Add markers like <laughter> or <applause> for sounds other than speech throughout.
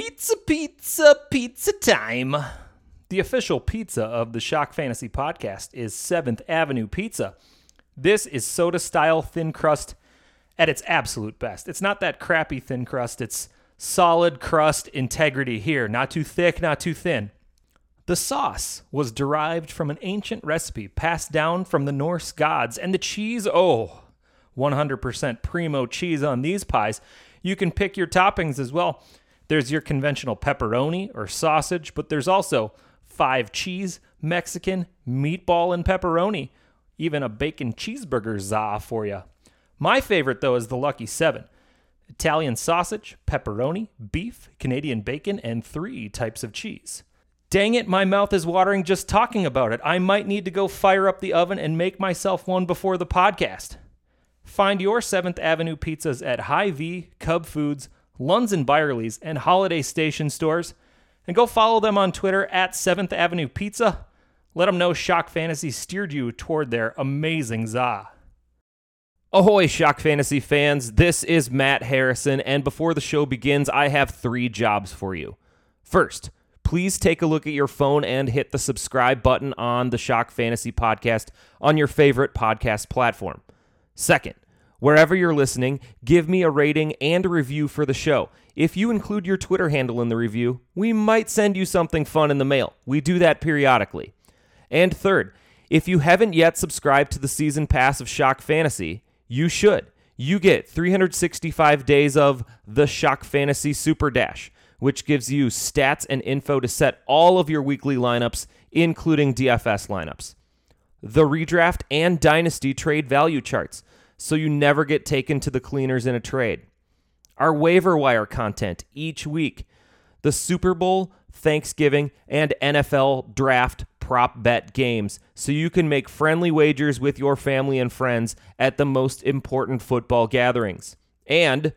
Pizza, pizza, pizza time. The official pizza of the Shock Fantasy podcast is 7th Avenue Pizza. This is soda style thin crust at its absolute best. It's not that crappy thin crust, it's solid crust integrity here. Not too thick, not too thin. The sauce was derived from an ancient recipe passed down from the Norse gods, and the cheese, oh, 100% primo cheese on these pies. You can pick your toppings as well. There's your conventional pepperoni or sausage, but there's also five cheese, Mexican, meatball, and pepperoni. Even a bacon cheeseburger za for you. My favorite, though, is the Lucky Seven Italian sausage, pepperoni, beef, Canadian bacon, and three types of cheese. Dang it, my mouth is watering just talking about it. I might need to go fire up the oven and make myself one before the podcast. Find your 7th Avenue pizzas at Hy-Vee, Cub Foods, Lunds and Byerly's, and Holiday Station stores. And go follow them on Twitter at 7th Avenue Pizza. Let them know Shock Fantasy steered you toward their amazing za. Ahoy, Shock Fantasy fans. This is Matt Harrison, and before the show begins, I have three jobs for you. First, please take a look at your phone and hit the subscribe button on the Shock Fantasy podcast on your favorite podcast platform. Second, wherever you're listening, give me a rating and a review for the show. If you include your Twitter handle in the review, we might send you something fun in the mail. We do that periodically. And third, if you haven't yet subscribed to the season pass of Shock Fantasy, you should. You get 365 days of the Shock Fantasy Super Dash, which gives you stats and info to set all of your weekly lineups, including DFS lineups. The redraft and dynasty trade value charts, so you never get taken to the cleaners in a trade. Our waiver wire content each week. The Super Bowl, Thanksgiving, and NFL draft prop bet games so you can make friendly wagers with your family and friends at the most important football gatherings. And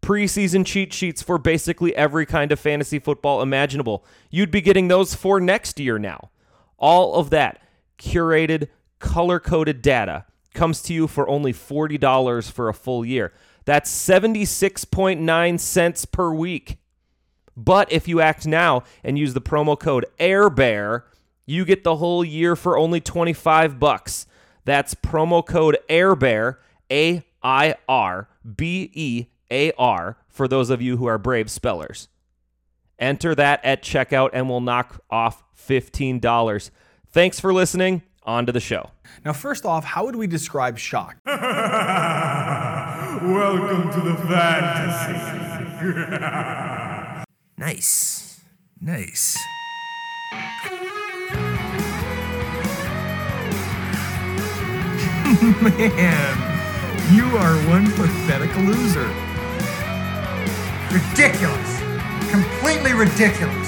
preseason cheat sheets for basically every kind of fantasy football imaginable. You'd be getting those for next year now. All of that curated, color coded data comes to you for only $40 for a full year. That's 76.9 cents per week. But if you act now and use the promo code AIRBEAR, you get the whole year for only 25 bucks. That's promo code AIRBEAR, A I R B E A R, for those of you who are brave spellers. Enter that at checkout and we'll knock off $15. Thanks for listening. On to the show. Now, first off, how would we describe shock? <laughs> Welcome to the fantasy. Nice. Nice. <laughs> Man, you are one pathetic loser. Ridiculous. Completely ridiculous.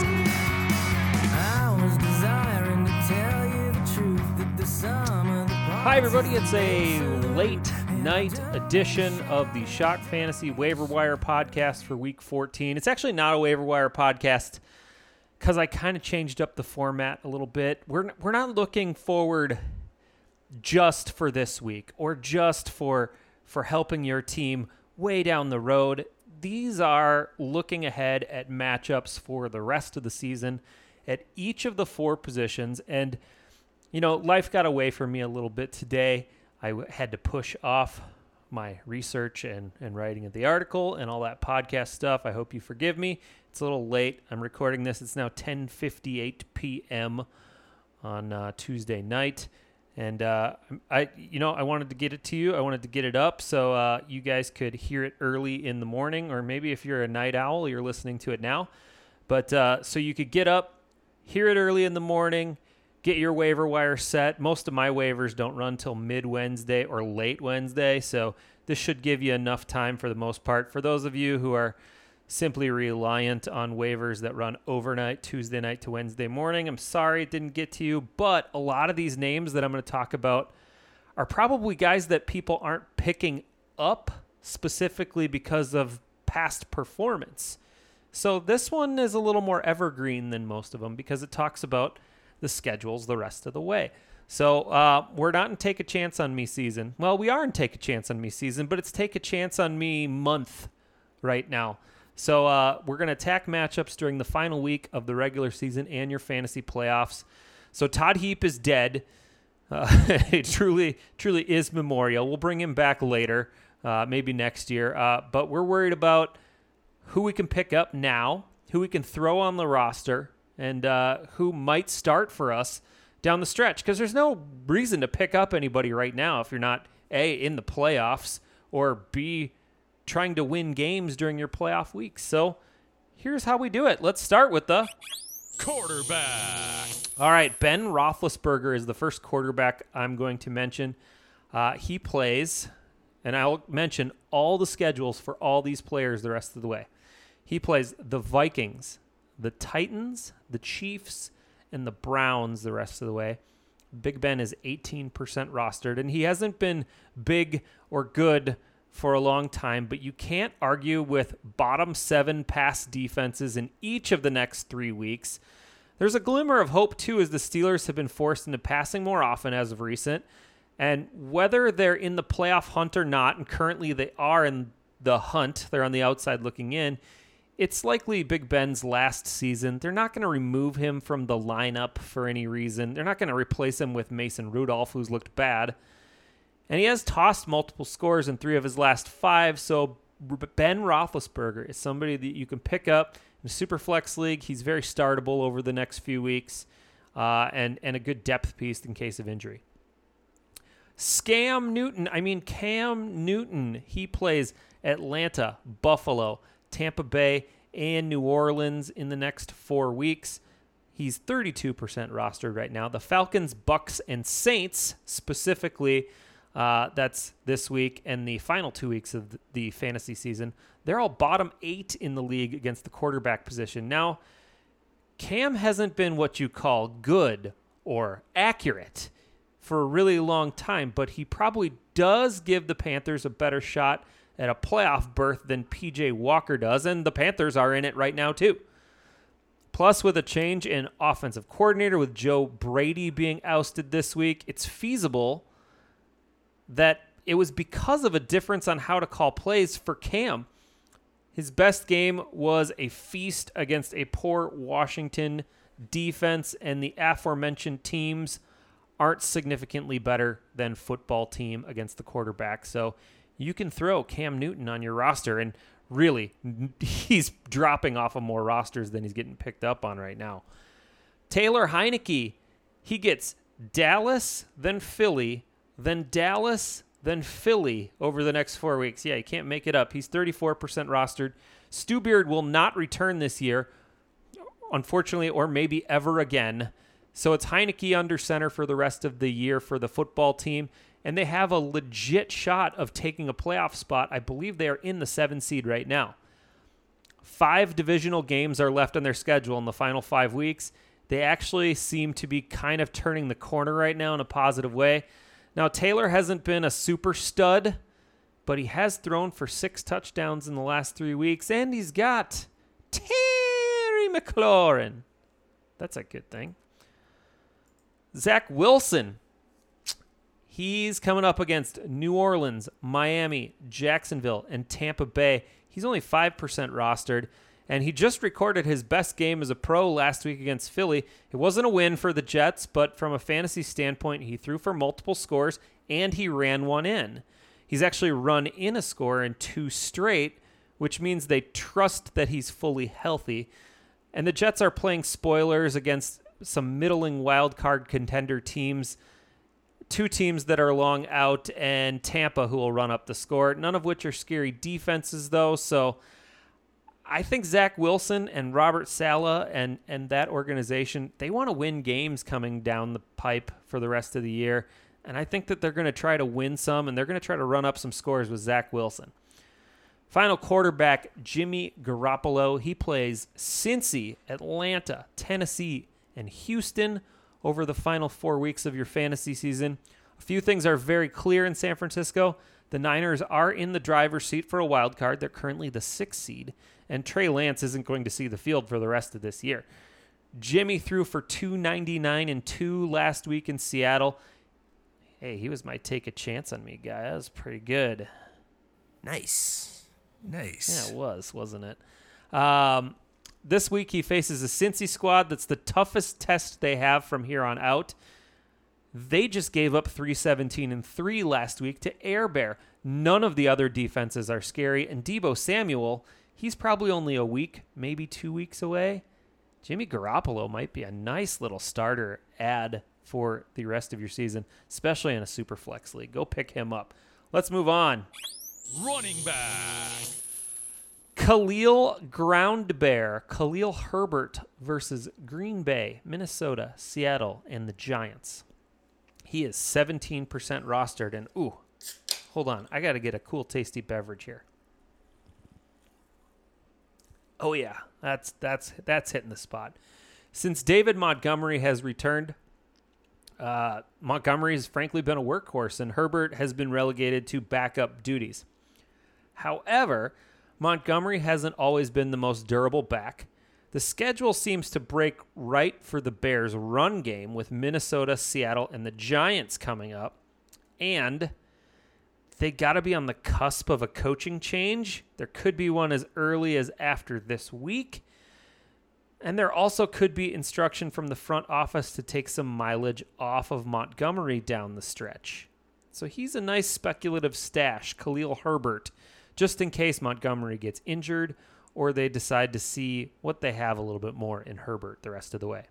Everybody. It's a late night edition of the Shock Fantasy Waiver Wire podcast for week 14. It's actually not a waiver wire podcast because I kind of changed up the format a little bit. We're, we're not looking forward just for this week or just for for helping your team way down the road. These are looking ahead at matchups for the rest of the season at each of the four positions and you know, life got away from me a little bit today. I w- had to push off my research and, and writing of the article and all that podcast stuff. I hope you forgive me. It's a little late. I'm recording this. It's now 10:58 p.m. on uh, Tuesday night, and uh, I, you know, I wanted to get it to you. I wanted to get it up so uh, you guys could hear it early in the morning, or maybe if you're a night owl, you're listening to it now. But uh, so you could get up, hear it early in the morning get your waiver wire set. Most of my waivers don't run till mid Wednesday or late Wednesday, so this should give you enough time for the most part. For those of you who are simply reliant on waivers that run overnight, Tuesday night to Wednesday morning, I'm sorry it didn't get to you, but a lot of these names that I'm going to talk about are probably guys that people aren't picking up specifically because of past performance. So this one is a little more evergreen than most of them because it talks about the schedules the rest of the way. So uh, we're not in take a chance on me season. Well, we are in take a chance on me season, but it's take a chance on me month right now. So uh, we're going to attack matchups during the final week of the regular season and your fantasy playoffs. So Todd Heap is dead. Uh, <laughs> it truly, truly is memorial. We'll bring him back later, uh, maybe next year. Uh, but we're worried about who we can pick up now, who we can throw on the roster, and uh, who might start for us down the stretch. Because there's no reason to pick up anybody right now if you're not a in the playoffs or b trying to win games during your playoff weeks. So here's how we do it. Let's start with the Quarterback. all right, Ben Roethlisberger is the first quarterback I'm going to mention. Uh, he plays, and I'll mention all the schedules for all these players the rest of the way. He plays the Vikings, the Titans, the Chiefs, and the Browns the rest of the way. Big Ben is 18% rostered, and he hasn't been big or good for a long time, but you can't argue with bottom seven pass defenses in each of the next three weeks. There's a glimmer of hope, too, as the Steelers have been forced into passing more often as of recent. And whether they're in the playoff hunt or not, and currently they are in the hunt, they're on the outside looking in, it's likely Big Ben's last season. They're not going to remove him from the lineup for any reason. They're not going to replace him with Mason Rudolph, who's looked bad. And he has tossed multiple scores in three of his last five. So Ben Roethlisberger is somebody that you can pick up in a super flex league. He's very startable over the next few weeks, uh, and and a good depth piece in case of injury. Scam Newton, I mean Cam Newton. He plays Atlanta, Buffalo, Tampa Bay, and New Orleans in the next four weeks. He's 32% rostered right now. The Falcons, Bucks, and Saints specifically. Uh, that's this week and the final two weeks of the fantasy season. They're all bottom eight in the league against the quarterback position. Now, Cam hasn't been what you call good or accurate for a really long time, but he probably does give the Panthers a better shot at a playoff berth than PJ Walker does, and the Panthers are in it right now, too. Plus, with a change in offensive coordinator, with Joe Brady being ousted this week, it's feasible that it was because of a difference on how to call plays for Cam. His best game was a feast against a poor Washington defense, and the aforementioned teams aren't significantly better than football team against the quarterback. So you can throw Cam Newton on your roster, and really, <laughs> he's dropping off of more rosters than he's getting picked up on right now. Taylor Heinicke, he gets Dallas, then Philly, then Dallas, then Philly over the next four weeks. Yeah, you can't make it up. He's 34% rostered. Stu Beard will not return this year, unfortunately, or maybe ever again. So it's Heinicke under center for the rest of the year for the football team. And they have a legit shot of taking a playoff spot. I believe they are in the seven seed right now. Five divisional games are left on their schedule in the final five weeks. They actually seem to be kind of turning the corner right now in a positive way. Now, Taylor hasn't been a super stud, but he has thrown for six touchdowns in the last three weeks, and he's got Terry McLaurin. That's a good thing. Zach Wilson. He's coming up against New Orleans, Miami, Jacksonville, and Tampa Bay. He's only 5% rostered, and he just recorded his best game as a pro last week against Philly. It wasn't a win for the Jets, but from a fantasy standpoint, he threw for multiple scores and he ran one in. He's actually run in a score in two straight, which means they trust that he's fully healthy. And the Jets are playing spoilers against some middling wild card contender teams. Two teams that are long out, and Tampa, who will run up the score. None of which are scary defenses, though. So I think Zach Wilson and Robert Saleh and and that organization they want to win games coming down the pipe for the rest of the year, and I think that they're going to try to win some and they're going to try to run up some scores with Zach Wilson. Final quarterback Jimmy Garoppolo. He plays Cincy, Atlanta, Tennessee, and Houston over the final four weeks of your fantasy season. A few things are very clear in San Francisco. The Niners are in the driver's seat for a wild card. They're currently the sixth seed, and Trey Lance isn't going to see the field for the rest of this year. Jimmy threw for 299 and two last week in Seattle. Hey, he was my take a chance on me guy. That was pretty good. Nice. Nice. Yeah, it was, wasn't it? Um, this week he faces a Cincy squad that's the toughest test they have from here on out. They just gave up 317 and 3 last week to Air Bear. None of the other defenses are scary. And Deebo Samuel, he's probably only a week, maybe two weeks away. Jimmy Garoppolo might be a nice little starter ad for the rest of your season, especially in a super flex league. Go pick him up. Let's move on. Running back. Khalil Ground Bear, Khalil Herbert versus Green Bay, Minnesota, Seattle, and the Giants. He is 17% rostered, and ooh, hold on, I got to get a cool, tasty beverage here. Oh yeah, that's that's that's hitting the spot. Since David Montgomery has returned, uh, Montgomery has frankly been a workhorse, and Herbert has been relegated to backup duties. However, Montgomery hasn't always been the most durable back. The schedule seems to break right for the Bears' run game with Minnesota, Seattle, and the Giants coming up. And they got to be on the cusp of a coaching change. There could be one as early as after this week. And there also could be instruction from the front office to take some mileage off of Montgomery down the stretch. So he's a nice speculative stash, Khalil Herbert, just in case Montgomery gets injured or they decide to see what they have a little bit more in Herbert the rest of the way.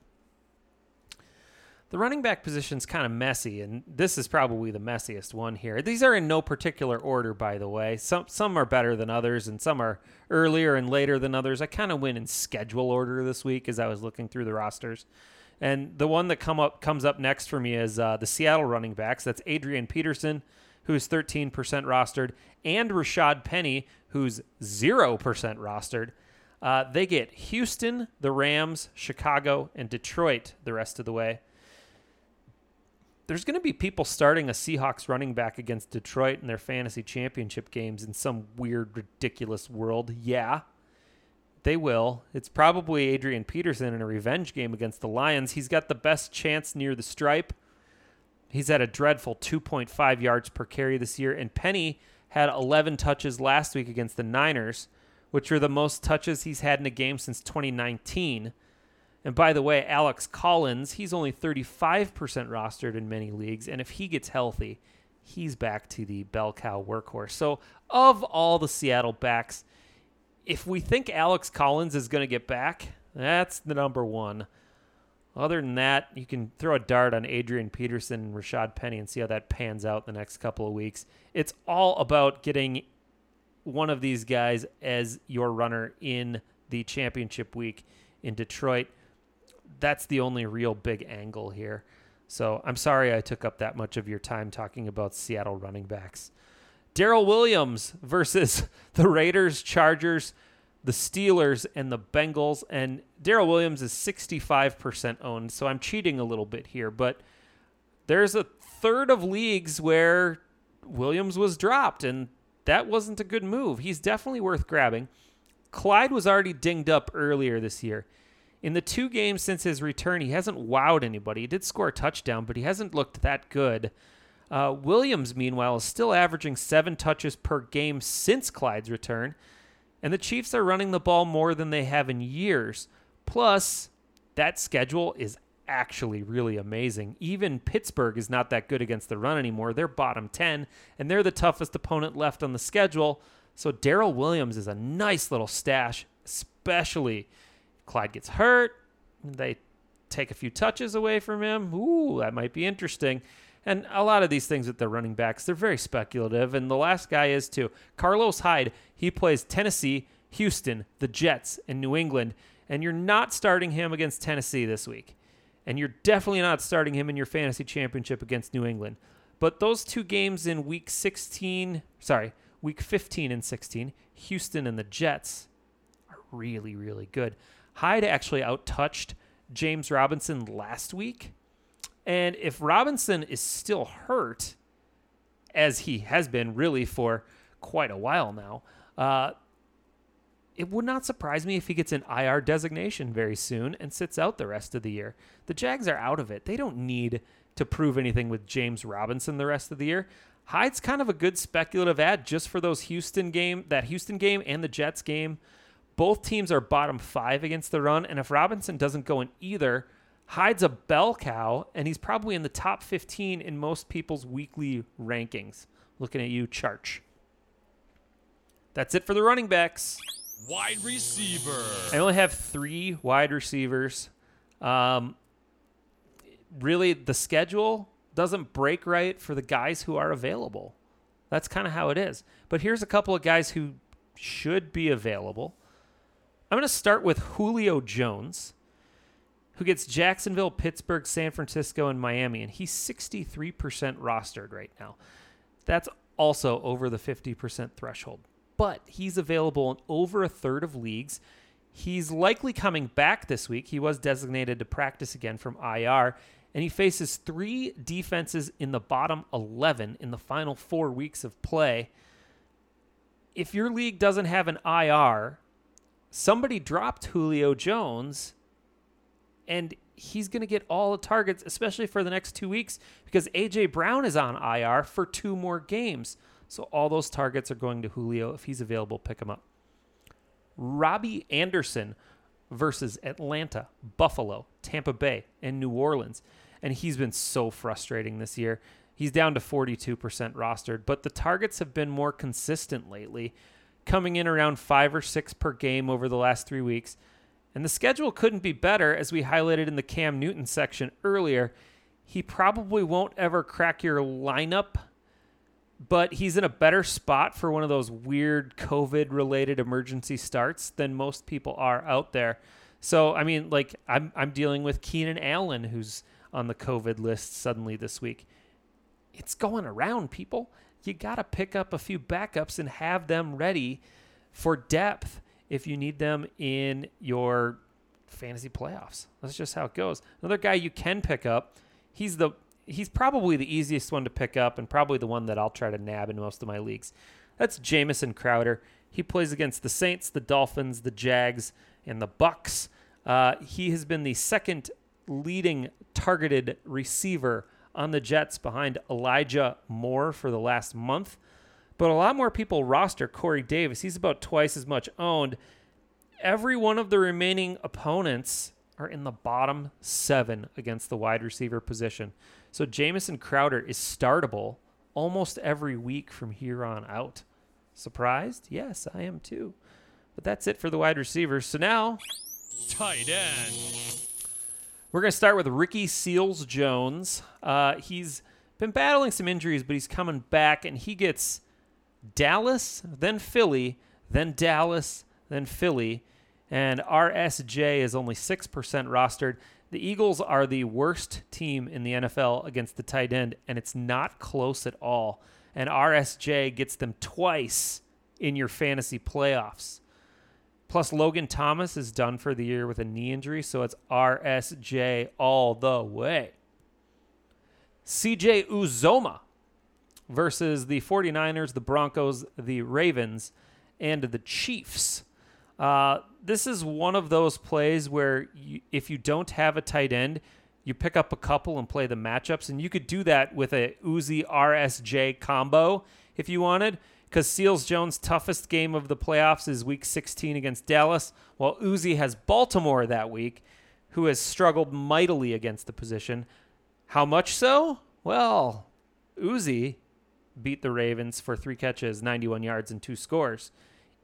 The running back position's kind of messy, and this is probably the messiest one here. These are in no particular order, by the way. Some some are better than others, and some are earlier and later than others. I kind of went in schedule order this week as I was looking through the rosters, and the one that come up comes up next for me is uh, the Seattle running backs. That's Adrian Peterson, who's 13% rostered, and Rashaad Penny, who's 0% rostered. Uh, they get Houston, the Rams, Chicago, and Detroit the rest of the way there's going to be people starting a Seahawks running back against Detroit in their fantasy championship games in some weird, ridiculous world. Yeah, they will. It's probably Adrian Peterson in a revenge game against the Lions. He's got the best chance near the stripe. He's at a dreadful 2.5 yards per carry this year. And Penny had 11 touches last week against the Niners, which are the most touches he's had in a game since 2019. And by the way, Alex Collins, he's only 35% rostered in many leagues. And if he gets healthy, he's back to the bell cow workhorse. So, of all the Seattle backs, if we think Alex Collins is going to get back, that's the number one. Other than that, you can throw a dart on Adrian Peterson and Rashaad Penny and see how that pans out the next couple of weeks. It's all about getting one of these guys as your runner in the championship week in Detroit that's the only real big angle here. So I'm sorry I took up that much of your time talking about Seattle running backs. Darrel Williams versus <laughs> the Raiders, Chargers, the Steelers, and the Bengals. And Darrel Williams is 65% owned, so I'm cheating a little bit here. But there's a third of leagues where Williams was dropped, and that wasn't a good move. He's definitely worth grabbing. Clyde was already dinged up earlier this year. In the two games since his return, he hasn't wowed anybody. He did score a touchdown, but he hasn't looked that good. Uh, Williams, meanwhile, is still averaging seven touches per game since Clyde's return, and the Chiefs are running the ball more than they have in years. Plus, that schedule is actually really amazing. Even Pittsburgh is not that good against the run anymore. They're bottom 10, and they're the toughest opponent left on the schedule. So Darrel Williams is a nice little stash, especially if Clyde gets hurt. They take a few touches away from him. Ooh, that might be interesting. And a lot of these things with the running backs, they're very speculative. And the last guy is too. Carlos Hyde, he plays Tennessee, Houston, the Jets, and New England. And you're not starting him against Tennessee this week. And you're definitely not starting him in your fantasy championship against New England. But those two games in week 16, sorry, week 15 and 16, Houston and the Jets are really, really good. Hyde actually outtouched James Robinson last week. And if Robinson is still hurt, as he has been really for quite a while now, uh, it would not surprise me if he gets an IR designation very soon and sits out the rest of the year. The Jags are out of it. They don't need to prove anything with James Robinson the rest of the year. Hyde's kind of a good speculative ad just for those Houston game, that Houston game and the Jets game. Both teams are bottom five against the run, and if Robinson doesn't go in either, Hyde's a bell cow, and he's probably in the top 15 in most people's weekly rankings. Looking at you, Charch. That's it for the running backs. Wide receiver. I only have three wide receivers. Um, really, the schedule doesn't break right for the guys who are available. That's kind of how it is. But here's a couple of guys who should be available. I'm going to start with Julio Jones, who gets Jacksonville, Pittsburgh, San Francisco, and Miami, and he's 63% rostered right now. That's also over the 50% threshold. But he's available in over a third of leagues. He's likely coming back this week. He was designated to practice again from IR, and he faces three defenses in the bottom 11 in the final four weeks of play. If your league doesn't have an IR, somebody dropped Julio Jones, and he's going to get all the targets, especially for the next two weeks, because A.J. Brown is on IR for two more games. So all those targets are going to Julio. If he's available, pick him up. Robbie Anderson versus Atlanta, Buffalo, Tampa Bay, and New Orleans. And he's been so frustrating this year. He's down to 42% rostered, but the targets have been more consistent lately, coming in around five or six per game over the last three weeks. And the schedule couldn't be better, as we highlighted in the Cam Newton section earlier. He probably won't ever crack your lineup but he's in a better spot for one of those weird COVID related emergency starts than most people are out there. So I mean, like I'm I'm dealing with Keenan Allen, who's on the COVID list suddenly this week. It's going around, people. You gotta pick up a few backups and have them ready for depth if you need them in your fantasy playoffs. That's just how it goes. Another guy you can pick up. He's the he's probably the easiest one to pick up and probably the one that I'll try to nab in most of my leagues. That's Jamison Crowder. He plays against the Saints, the Dolphins, the Jags, and the Bucks. Uh, he has been the second leading targeted receiver on the Jets behind Elijah Moore for the last month. But a lot more people roster Corey Davis. He's about twice as much owned. Every one of the remaining opponents are in the bottom seven against the wide receiver position. So Jamison Crowder is startable almost every week from here on out. Surprised? Yes, I am too. But that's it for the wide receivers. So now Tight end. we're going to start with Ricky Seals Jones. Uh, he's been battling some injuries, but he's coming back, and he gets Dallas, then Philly, then Dallas, then Philly. And RSJ is only 6% rostered. The Eagles are the worst team in the NFL against the tight end, and it's not close at all. And RSJ gets them twice in your fantasy playoffs. Plus, Logan Thomas is done for the year with a knee injury, so it's RSJ all the way. CJ Uzomah versus the 49ers, the Broncos, the Ravens, and the Chiefs. Uh, this is one of those plays where you, if you don't have a tight end, you pick up a couple and play the matchups, and you could do that with a Uzi RSJ combo if you wanted. Because Seals Jones' toughest game of the playoffs is Week 16 against Dallas, while Uzi has Baltimore that week, who has struggled mightily against the position. How much so? Well, Uzi beat the Ravens for three catches, 91 yards, and two scores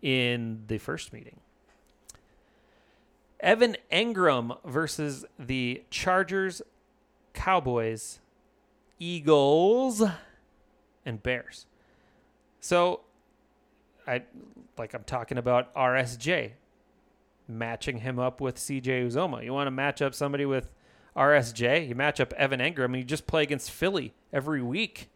in the first meeting. Evan Engram versus the Chargers, Cowboys, Eagles, and Bears. So, I like I'm talking about RSJ, matching him up with CJ Uzomah. You want to match up somebody with RSJ, you match up Evan Engram, and you just play against Philly every week.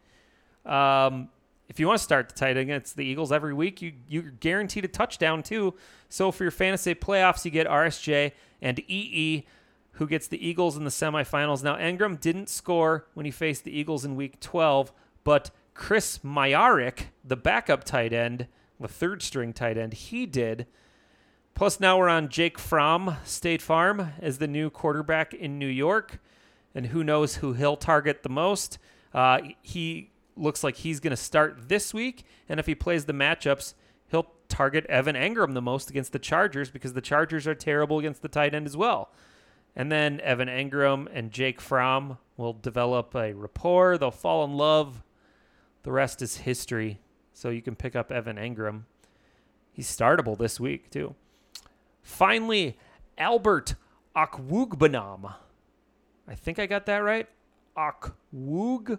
Um, if you want to start the tight end against the Eagles every week, you you're guaranteed a touchdown too. So for your fantasy playoffs, you get RSJ and EE, who gets the Eagles in the semifinals. Now Engram didn't score when he faced the Eagles in Week 12, but Chris Myarick, the backup tight end, the third string tight end, he did. Plus now we're on Jake Fromm, State Farm, as the new quarterback in New York, and who knows who he'll target the most. Uh, he looks like he's going to start this week, and if he plays the matchups, he'll target Evan Engram the most against the Chargers because the Chargers are terrible against the tight end as well. And then Evan Engram and Jake Fromm will develop a rapport. They'll fall in love. The rest is history. So you can pick up Evan Engram. He's startable this week, too. Finally, Albert Akwugbanam. I think I got that right. Akwugbuman.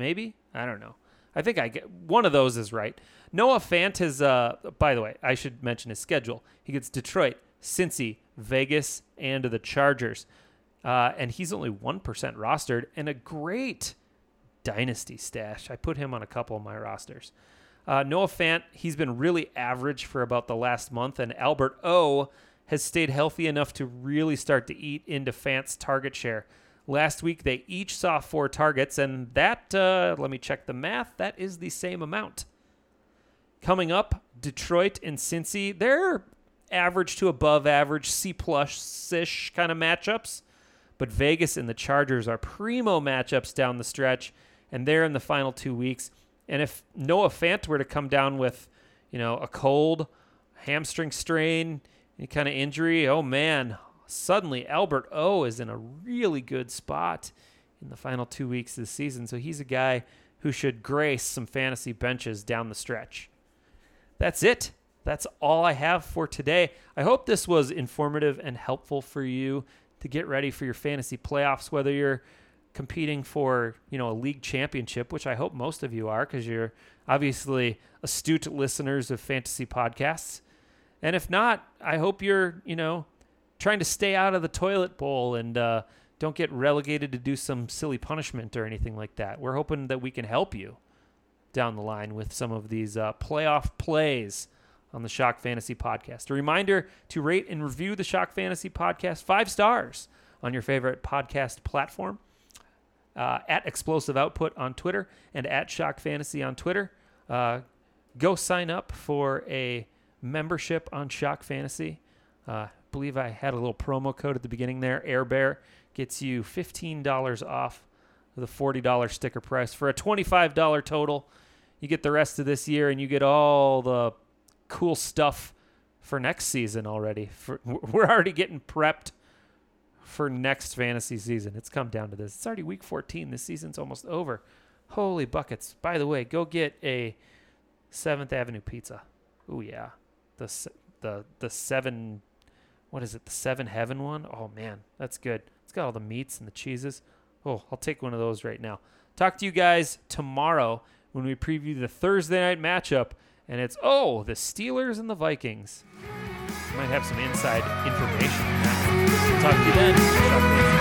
Maybe? I don't know. I think I get one of those is right. Noah Fant has uh by the way, I should mention his schedule. He gets Detroit, Cincy, Vegas, and the Chargers. Uh, and he's only 1% rostered and a great dynasty stash. I put him on a couple of my rosters. Uh, Noah Fant, he's been really average for about the last month, and Albert O has stayed healthy enough to really start to eat into Fant's target share. Last week, they each saw four targets, and that, uh, let me check the math, that is the same amount. Coming up, Detroit and Cincy, they're average to above average, C plus ish kind of matchups. But Vegas and the Chargers are primo matchups down the stretch, and they're in the final two weeks. And if Noah Fant were to come down with, you know, a cold, hamstring strain, any kind of injury, oh man, suddenly Albert O is in a really good spot in the final two weeks of the season. So he's a guy who should grace some fantasy benches down the stretch. That's it. That's all I have for today. I hope this was informative and helpful for you to get ready for your fantasy playoffs, whether you're competing for, you know, a league championship, which I hope most of you are because you're obviously astute listeners of fantasy podcasts. And if not, I hope you're, you know, trying to stay out of the toilet bowl and uh, don't get relegated to do some silly punishment or anything like that. We're hoping that we can help you down the line with some of these uh, playoff plays on the Shock Fantasy Podcast. A reminder to rate and review the Shock Fantasy Podcast five stars on your favorite podcast platform. Uh, at Explosive Output on Twitter and at Shock Fantasy on Twitter. Uh, go sign up for a membership on Shock Fantasy. Uh, believe I had a little promo code at the beginning there. Air Bear gets you $15 off the $40 sticker price for a $25 total. You get the rest of this year and you get all the cool stuff for next season already. For, <laughs> we're already getting prepped for next fantasy season. It's come down to this. It's already week 14. This season's almost over. Holy buckets. By the way, go get a 7th Avenue pizza. Oh yeah. The the the 7 what is it? The 7 Heaven one? Oh man, that's good. It's got all the meats and the cheeses. Oh, I'll take one of those right now. Talk to you guys tomorrow when we preview the Thursday night matchup and it's oh, the Steelers and the Vikings. Might have some inside information. Talk to you then.